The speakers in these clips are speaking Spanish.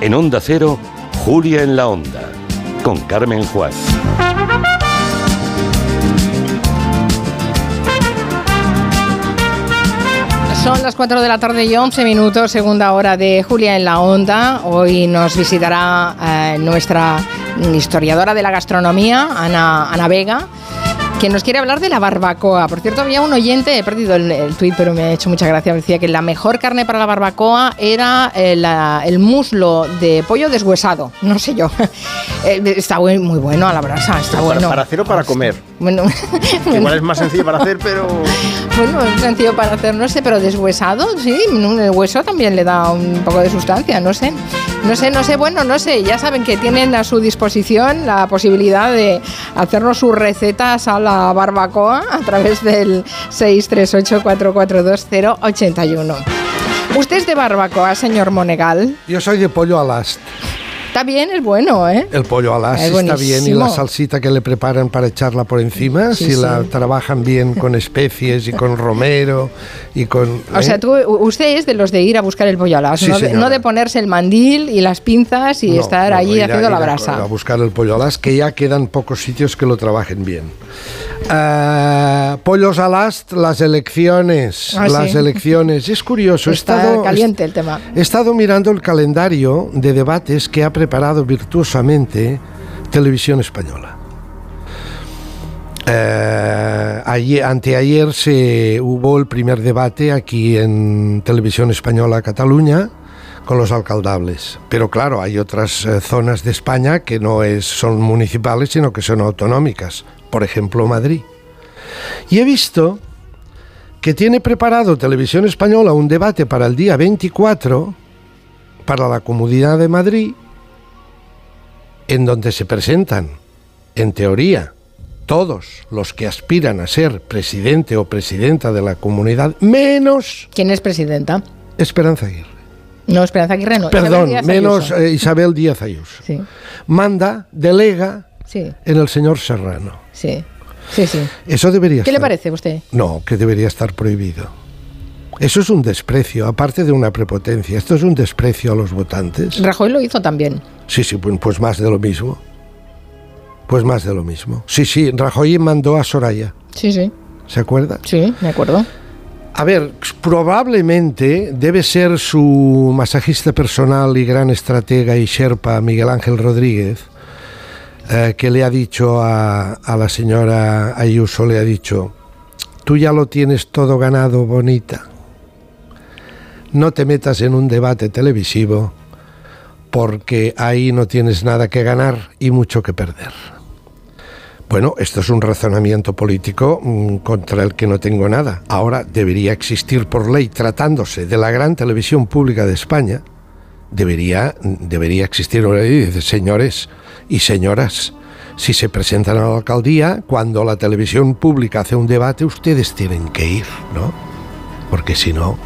En Onda Cero, Julia en la Onda, con Carmen Juan. Son las 4 de la tarde y 11 minutos, segunda hora de Julia en la Onda. Hoy nos visitará eh, nuestra historiadora de la gastronomía, Ana, Ana Vega que nos quiere hablar de la barbacoa. Por cierto, había un oyente, he perdido el, tuit, pero me ha hecho mucha gracia. Decía que la mejor carne para la barbacoa era el, eh, el muslo de pollo deshuesado. No sé yo. Eh, está muy, muy bueno a la brasa, está bueno. Para hacer o para comer. Bueno, igual es más sencillo para hacer, pero. Bueno, es sencillo para hacer, no sé, pero deshuesado, sí. El hueso también le da un poco de sustancia, no sé. No sé, no sé, bueno, no sé. Ya saben que tienen a su disposición la posibilidad de hacernos sus recetas a la barbacoa a través del 638-442-081. ¿Usted es de barbacoa, señor Monegal? Yo soy de pollo alast. Está bien, es bueno, ¿eh? El pollo alas está bien y la salsita que le preparan para echarla por encima, si la trabajan bien con especies y con romero y con... O sea, ¿eh? usted es de los de ir a buscar el pollo alas, no, de, no, de, ponerse el mandil y las pinzas y estar allí haciendo la brasa. A buscar el pollo alas, que ya quedan pocos sitios que lo trabajen bien. Uh, pollos alast, las elecciones, ah, las elecciones. Es curioso, Está he estado, caliente el tema. He estado mirando el calendario de debates que ha preparado virtuosamente Televisión Española. Uh, anteayer se hubo el primer debate aquí en Televisión Española Cataluña con los alcaldables. Pero claro, hay otras uh, zonas de España que no es, son municipales, sino que son autonómicas. Por ejemplo, Madrid. Y he visto que tiene preparado Televisión Española un debate para el día 24 para la Comunidad de Madrid en donde se presentan, en teoría, todos los que aspiran a ser presidente o presidenta de la comunidad, menos... ¿Quién es presidenta? Esperanza Aguirre. No, Esperanza Aguirre no. Perdón, menos eh, Isabel Díaz Ayuso. Sí. Manda, delega en el señor Serrano. Sí, sí, sí. Eso debería ¿Qué le parece a usted? No, que debería estar prohibido. Eso es un desprecio, aparte de una prepotencia. Esto es un desprecio a los votantes. Rajoy lo hizo también. Sí, sí, pues, pues más de lo mismo. Pues más de lo mismo. Sí, sí, Rajoy mandó a Soraya. Sí, sí. ¿Se acuerda? Sí, me acuerdo. A ver, probablemente debe ser su masajista personal y gran estratega y sherpa Miguel Ángel Rodríguez, eh, que le ha dicho a, a la señora Ayuso, le ha dicho, tú ya lo tienes todo ganado, bonita. No te metas en un debate televisivo porque ahí no tienes nada que ganar y mucho que perder. Bueno, esto es un razonamiento político mm, contra el que no tengo nada. Ahora debería existir por ley, tratándose de la gran televisión pública de España, debería, debería existir una ley de señores y señoras. Si se presentan a la alcaldía, cuando la televisión pública hace un debate, ustedes tienen que ir, ¿no? Porque si no,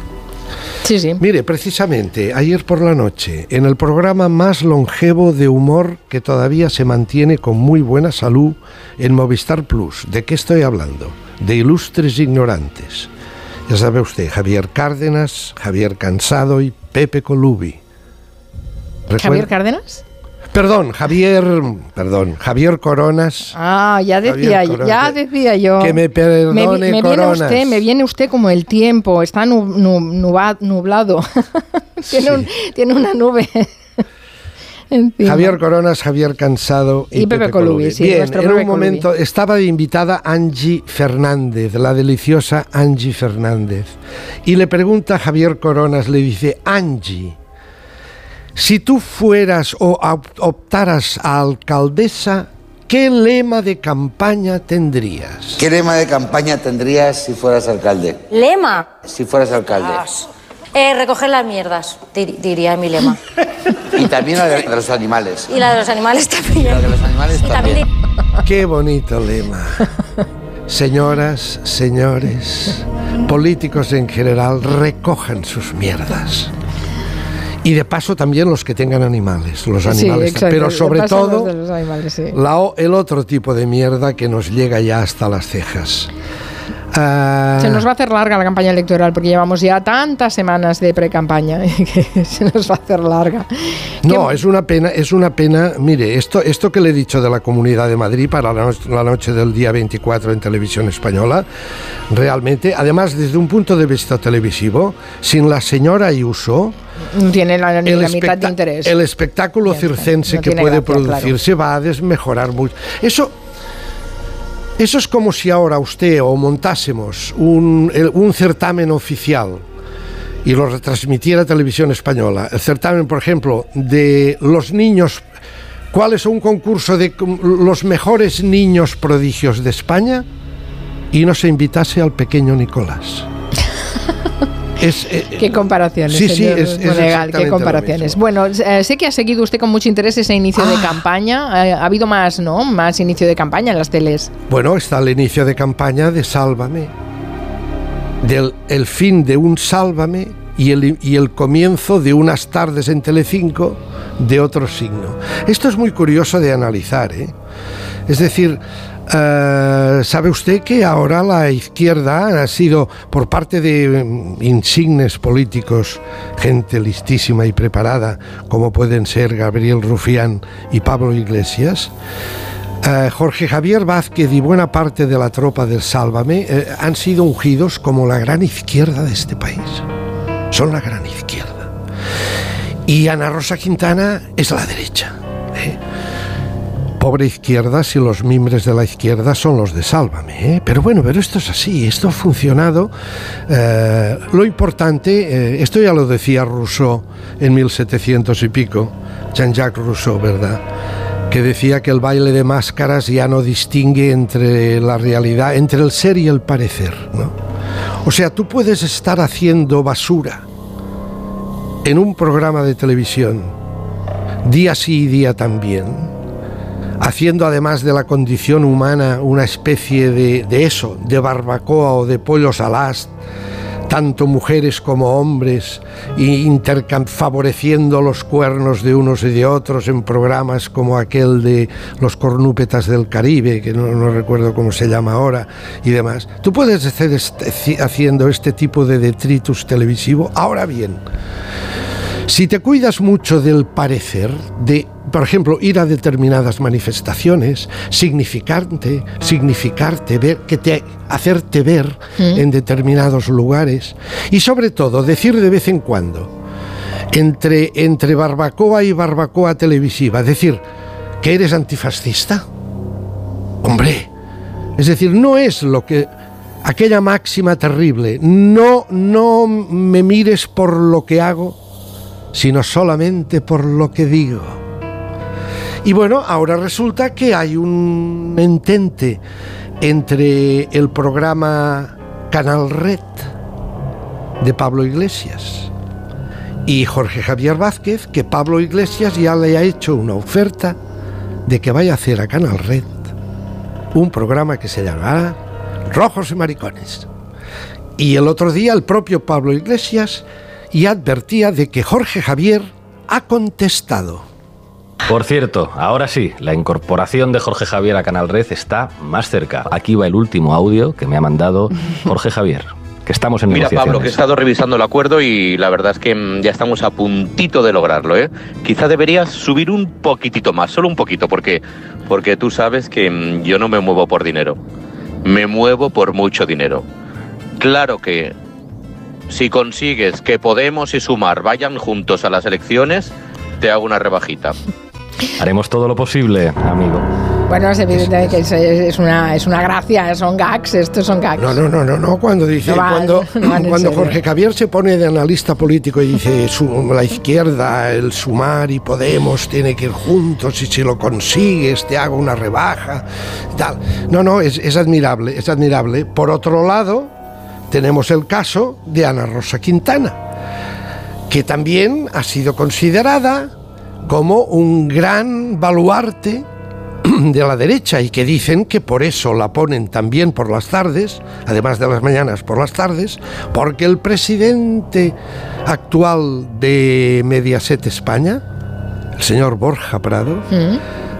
Sí, sí. Mire, precisamente ayer por la noche, en el programa más longevo de humor que todavía se mantiene con muy buena salud en Movistar Plus, ¿de qué estoy hablando? De ilustres ignorantes. Ya sabe usted, Javier Cárdenas, Javier Cansado y Pepe Colubi. ¿Javier Cárdenas? Perdón, Javier, perdón, Javier Coronas. Ah, ya decía, yo, ya decía yo. Que me perdone me, Viene usted, me viene usted como el tiempo, está nublado. tiene, una nube. Javier Coronas, Javier Cansado y, Pepe, Colubi. Bien, en un momento estaba invitada Angie Fernández, la deliciosa Angie Fernández. Y le pregunta a Javier Coronas, le dice, Angie, si tú fueras o optaras a alcaldesa, ¿qué lema de campaña tendrías? ¿Qué lema de campaña tendrías si fueras alcalde? ¿Lema? Si fueras alcalde. Eh, recoger las mierdas, diría mi lema. y también la de los animales. Y la de los animales también. Y la de los animales también. Qué bonito lema. Señoras, señores, políticos en general, recojan sus mierdas Y de paso también los que tengan animales, los Sí, animales. exacto, pero sobre los todo de los animales, sí. la el otro tipo de mierda que nos llega ya hasta las cejas. Ah, Se nos va a hacer larga la campaña electoral porque llevamos ya tantas semanas de pre-campaña que se nos va a hacer larga. No, ¿Qué- es una pena, es una pena. Mire, esto, esto que le he dicho de la Comunidad de Madrid para la, no- la noche del día 24 en televisión española, realmente, además desde un punto de vista televisivo, sin la señora Ayuso, no tiene la, ni el, la mitad de interés. el espectáculo circense no que puede gracia, claro. producirse va a desmejorar mucho. Eso, eso es como si ahora usted o montásemos un, un certamen oficial y lo retransmitiera Televisión Española. El certamen, por ejemplo, de los niños. ¿Cuál es un concurso de los mejores niños prodigios de España? Y no se invitase al pequeño Nicolás. Es, eh, Qué comparaciones, Sí, sí, es- es exactamente qué comparaciones. Bueno, eh, sé que ha seguido usted con mucho interés ese inicio Ah. de campaña. Eh, ha habido más, ¿no? Más inicio de campaña en las teles. Bueno, está el inicio de campaña de Sálvame, del el fin de un Sálvame y el, y el comienzo de unas tardes en Telecinco de otro signo. Esto es muy curioso de analizar, ¿eh? Es decir, eh, sabe usted que ahora la izquierda ha sido, por parte de mm, insignes políticos, gente listísima y preparada, como pueden ser Gabriel Rufián y Pablo Iglesias, eh, Jorge Javier Vázquez y buena parte de la tropa del Sálvame eh, han sido ungidos como la gran izquierda de este país. Son la gran izquierda. Y Ana Rosa Quintana es la derecha. Pobre izquierda si los mimbres de la izquierda son los de Sálvame. ¿eh? Pero bueno, pero esto es así, esto ha funcionado. Eh, lo importante, eh, esto ya lo decía Rousseau en 1700 y pico, Jean-Jacques Rousseau, ¿verdad? que decía que el baile de máscaras ya no distingue entre la realidad, entre el ser y el parecer. O sea, tú puedes estar haciendo basura en un programa de televisión, día sí y día también, haciendo además de la condición humana una especie de, de eso, de barbacoa o de pollos al tanto mujeres como hombres, y favoreciendo los cuernos de unos y de otros en programas como aquel de los cornúpetas del Caribe, que no, recuerdo cómo se llama ahora, y demás. Tú puedes estar este- haciendo este tipo de detritus televisivo. Ahora bien, si te cuidas mucho del parecer, de, por ejemplo, ir a determinadas manifestaciones, significarte, significarte, ver, que te, hacerte ver en determinados lugares, y sobre todo decir de vez en cuando, entre, entre barbacoa y barbacoa televisiva, decir que eres antifascista. Hombre, es decir, no es lo que aquella máxima terrible, no no me mires por lo que hago, sino solamente por lo que digo. Y bueno, ahora resulta que hay un entente entre el programa Canal Red de Pablo Iglesias y Jorge Javier Vázquez, que Pablo Iglesias ya le ha hecho una oferta de que vaya a hacer a Canal Red un programa que se llamará Rojos y Maricones. Y el otro día el propio Pablo Iglesias y advertía de que Jorge Javier ha contestado. Por cierto, ahora sí, la incorporación de Jorge Javier a Canal Red está más cerca. Aquí va el último audio que me ha mandado Jorge Javier, que estamos en Mira. Pablo, que he estado revisando el acuerdo y la verdad es que mm, ya estamos a puntito de lograrlo, ¿eh? Quizá deberías subir un poquitito más, solo un poquito, porque, porque tú sabes que mm, yo no me muevo por dinero, me muevo por mucho dinero. Claro que si consigues que Podemos y Sumar vayan juntos a las elecciones, te hago una rebajita. Haremos todo lo posible, amigo. Bueno, es evidente que es, es una, es una gracia, son gags, estos son gags. No, no, no, no, no. Cuando dice, No cuando, no cuando. Jorge Javier se pone de analista político y dice su- la izquierda, el Sumar y Podemos tiene que ir juntos y si lo consigues te hago una rebaja, tal. No, no, es, es admirable, es admirable. Por otro lado, tenemos el caso de Ana Rosa Quintana, que también ha sido considerada como un gran baluarte de la derecha y que dicen que por eso la ponen también por las tardes, además de las mañanas por las tardes, porque el presidente actual de Mediaset España, el señor Borja Prado,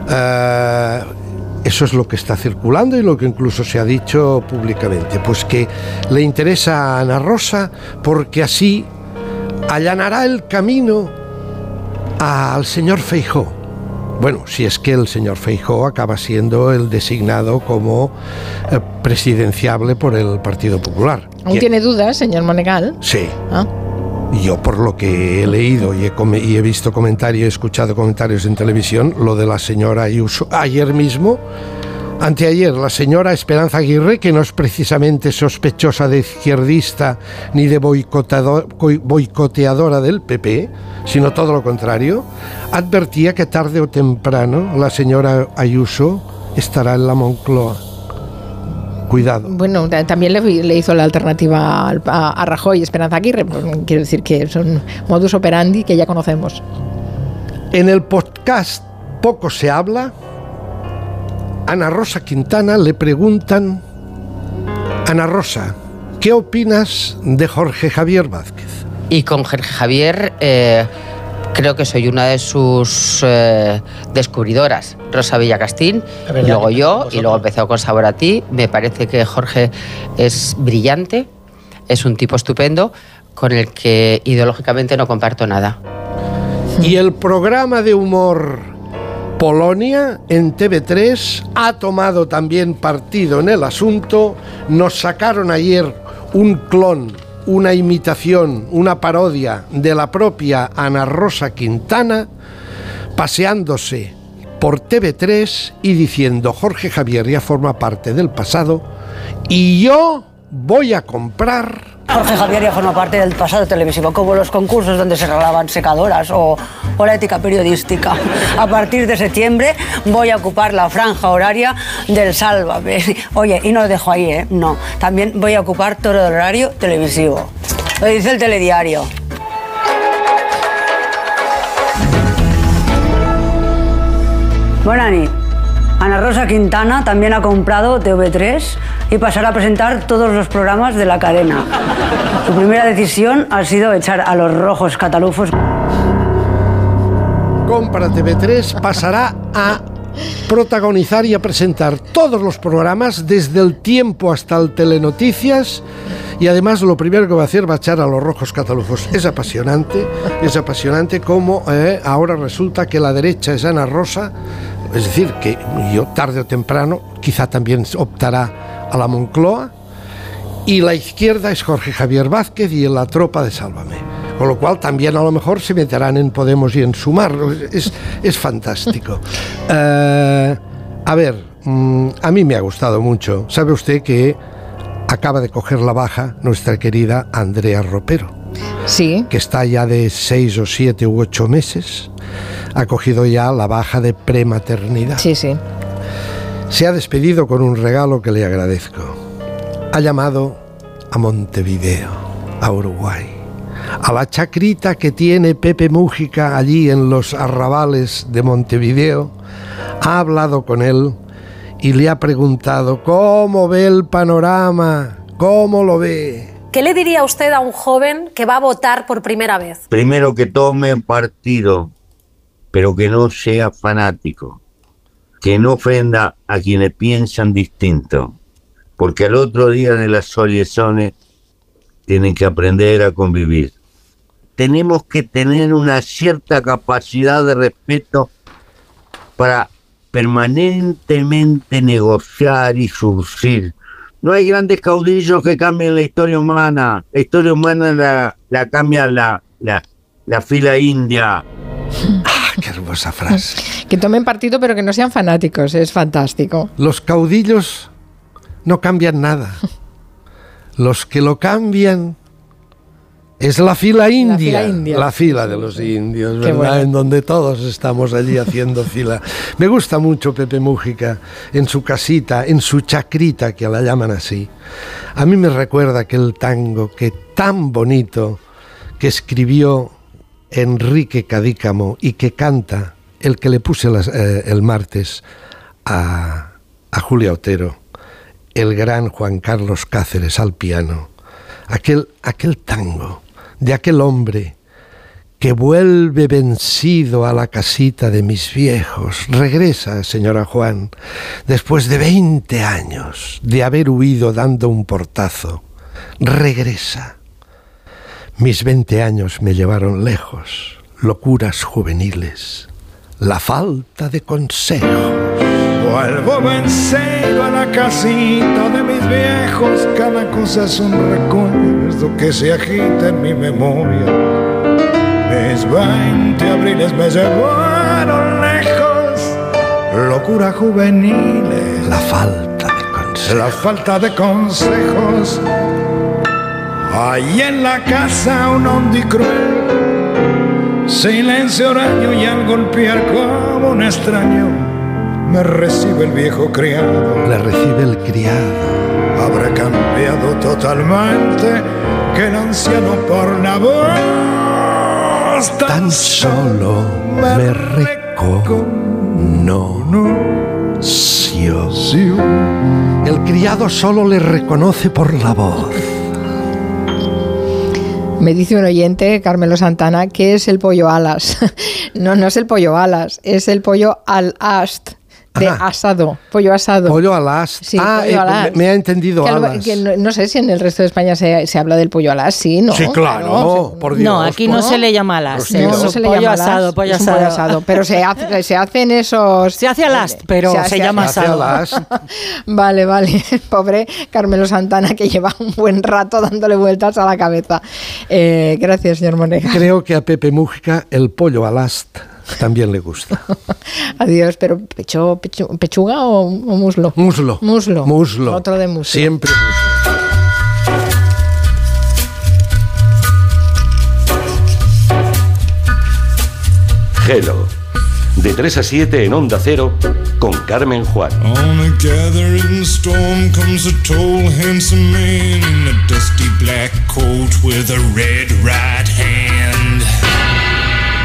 eh, eso es lo que está circulando y lo que incluso se ha dicho públicamente, pues que le interesa a Ana Rosa porque así allanará el camino al señor Feijó. Bueno, si es que el señor Feijó acaba siendo el designado como eh, presidenciable por el Partido Popular. ¿Aún tiene dudas, señor Monegal? Sí. Ah. Yo por lo que he leído y he, y he visto comentarios, he escuchado comentarios en televisión, lo de la señora Ayuso, ayer mismo, anteayer, la señora Esperanza Aguirre, que no es precisamente sospechosa de izquierdista ni de boicoteadora del PP, sino todo lo contrario, advertía que tarde o temprano la señora Ayuso estará en la Moncloa. Cuidado. Bueno, ta- también le, le hizo la alternativa al- a, a Rajoy y Esperanza Aguirre. Pues, quiero decir que son modus operandi que ya conocemos. En el podcast Poco se habla, Ana Rosa Quintana le preguntan, Ana Rosa, ¿qué opinas de Jorge Javier Vázquez? Y con Jorge Javier eh, creo que soy una de sus eh, descubridoras. Rosa Villacastín, y luego yo, vosotros. y luego empezó con Sabor a ti. Me parece que Jorge es brillante, es un tipo estupendo, con el que ideológicamente no comparto nada. Y el programa de humor Polonia en TV3 ha tomado también partido en el asunto. Nos sacaron ayer un clon, una imitación, una parodia de la propia Ana Rosa Quintana paseándose por TV3 y diciendo Jorge Javier ya forma parte del pasado y yo voy a comprar Jorge Javier ya forma parte del pasado televisivo, como los concursos donde se regalaban secadoras o, o la ética periodística. A partir de septiembre voy a ocupar la franja horaria del Sálvame. Oye, y no lo dejo ahí, ¿eh? No. También voy a ocupar todo el horario televisivo. Lo dice el telediario. Buenas noches. Ana Rosa Quintana también ha comprado TV3 y pasará a presentar todos los programas de la cadena. Su primera decisión ha sido echar a los rojos catalufos. Compra TV3 pasará a protagonizar y a presentar todos los programas desde el tiempo hasta el Telenoticias y además lo primero que va a hacer va a echar a los rojos catalufos. Es apasionante, es apasionante como eh, ahora resulta que la derecha es Ana Rosa, es decir, que yo tarde o temprano quizá también optará a la Moncloa y la izquierda es Jorge Javier Vázquez y la tropa de Sálvame. Con lo cual también a lo mejor se meterán en Podemos y en Sumar. Es, es fantástico. Eh, a ver, mm, a mí me ha gustado mucho. ¿Sabe usted que acaba de coger la baja nuestra querida Andrea Ropero? Sí. Que está ya de seis o siete u ocho meses. Ha cogido ya la baja de prematernidad. Sí, sí. Se ha despedido con un regalo que le agradezco. Ha llamado a Montevideo, a Uruguay, a la chacrita que tiene Pepe Mújica allí en los arrabales de Montevideo. Ha hablado con él y le ha preguntado cómo ve el panorama, cómo lo ve. ¿Qué le diría usted a un joven que va a votar por primera vez? Primero que tome partido, pero que no sea fanático, que no ofenda a quienes piensan distinto, porque al otro día de las sollezones tienen que aprender a convivir. Tenemos que tener una cierta capacidad de respeto para permanentemente negociar y surcir. No hay grandes caudillos que cambien la historia humana. La historia humana la, la cambia la, la, la fila india. Qué hermosa frase. Que tomen partido pero que no sean fanáticos, es fantástico. Los caudillos no cambian nada. Los que lo cambian es la fila india. fila india. La fila de los indios, ¿verdad? bueno. En donde todos estamos allí haciendo fila. Me gusta mucho Pepe Mújica en su casita, en su chacrita, que la llaman así. A mí me recuerda aquel tango que tan bonito que escribió Enrique Cadícamo y que canta el que le puse las- eh, el martes a, a Julia Otero, el gran Juan Carlos Cáceres al piano, aquel, aquel tango de aquel hombre que vuelve vencido a la casita de mis viejos. Regresa, señora Juan, después de 20 años de haber huido dando un portazo. Regresa. Mis 20 años me llevaron lejos, locuras juveniles, la falta de consejo. Vuelvo vencido a la casita de mis viejos, cada cosa es un recuerdo que se agita en mi memoria. Mis 20 abriles me llevaron lejos, locura juveniles. La falta de consejos. La falta de consejos. Ahí en la casa un hondo y cruel, silencio huraño y al golpear como un extraño, me recibe el viejo criado. Le recibe el criado. Habrá cambiado totalmente que el anciano por la voz Tan solo me reconoció. El criado solo le reconoce por la voz. Me dice un oyente, Carmelo Santana, que es el pollo alas. No, no es el pollo alas, es el pollo al ast. De asado, pollo asado. Pollo alas. Sí, ah, pollo eh, alas. me, me ha entendido Que al- alas. que no, no sé si en el resto de España se, se habla del pollo alas, sí, ¿no? Sí, claro, por Dios. No, aquí no se le llama alas. No, no se le pollo llama alas, asado, pollo es un pollo asado. Pero se, hace, se hacen esos... Se hace alast, pero se, llama Se hace asado. alas. Vale, vale. Pobre Carmelo Santana que lleva un buen rato dándole vueltas a la cabeza. Eh, gracias, señor Monega. Creo que a Pepe Mujica el pollo alast también le gusta. Adiós, pero pecho, pechu- pechuga o, o muslo? Muslo. Muslo. Muslo. Otro de muslo. Siempre muslo. Hello. De 3 a 7 en Onda Cero con Carmen Juan. On a gathering storm comes a tall, handsome man in a dusty black coat with a red right